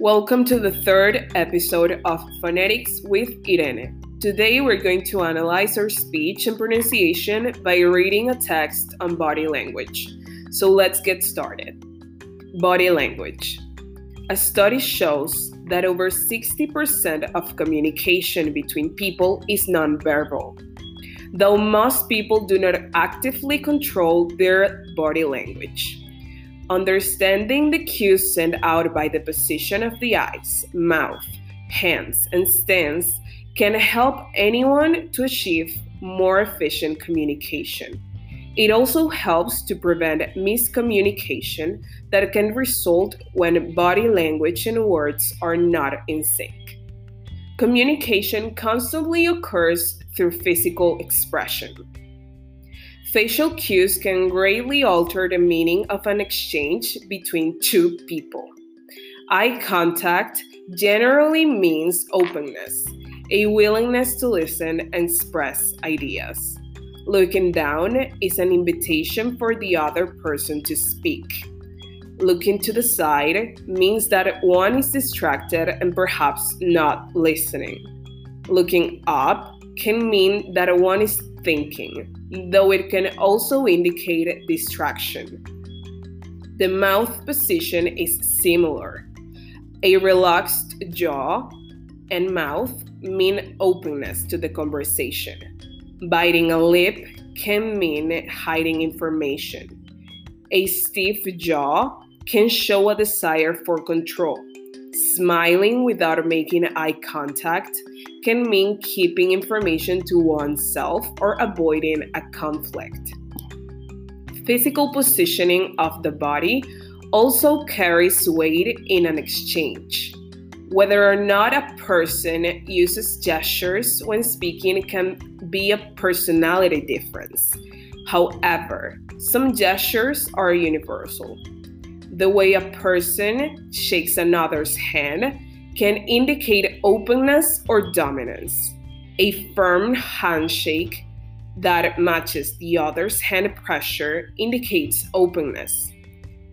Welcome to the third episode of Phonetics with Irene. Today we're going to analyze our speech and pronunciation by reading a text on body language. So let's get started. Body language. A study shows that over 60% of communication between people is nonverbal. Though most people do not actively control their body language. Understanding the cues sent out by the position of the eyes, mouth, hands, and stance can help anyone to achieve more efficient communication. It also helps to prevent miscommunication that can result when body language and words are not in sync. Communication constantly occurs through physical expression. Facial cues can greatly alter the meaning of an exchange between two people. Eye contact generally means openness, a willingness to listen and express ideas. Looking down is an invitation for the other person to speak. Looking to the side means that one is distracted and perhaps not listening. Looking up can mean that one is thinking, though it can also indicate distraction. The mouth position is similar. A relaxed jaw and mouth mean openness to the conversation. Biting a lip can mean hiding information. A stiff jaw can show a desire for control. Smiling without making eye contact can mean keeping information to oneself or avoiding a conflict. Physical positioning of the body also carries weight in an exchange. Whether or not a person uses gestures when speaking can be a personality difference. However, some gestures are universal. The way a person shakes another's hand can indicate openness or dominance. A firm handshake that matches the other's hand pressure indicates openness.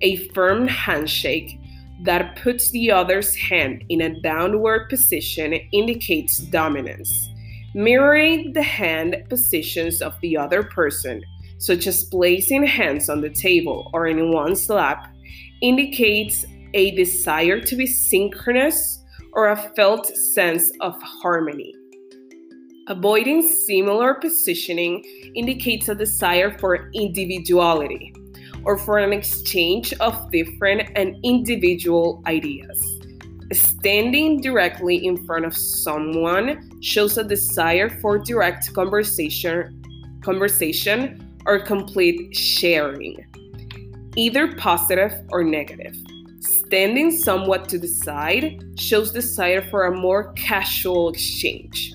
A firm handshake that puts the other's hand in a downward position indicates dominance. Mirroring the hand positions of the other person, such as placing hands on the table or in one's lap, indicates a desire to be synchronous or a felt sense of harmony. Avoiding similar positioning indicates a desire for individuality or for an exchange of different and individual ideas. Standing directly in front of someone shows a desire for direct conversation, conversation or complete sharing, either positive or negative. Standing somewhat to the side shows desire for a more casual exchange.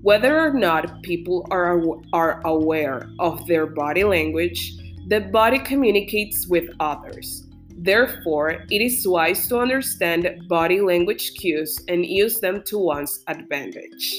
Whether or not people are, are aware of their body language, the body communicates with others. Therefore, it is wise to understand body language cues and use them to one's advantage.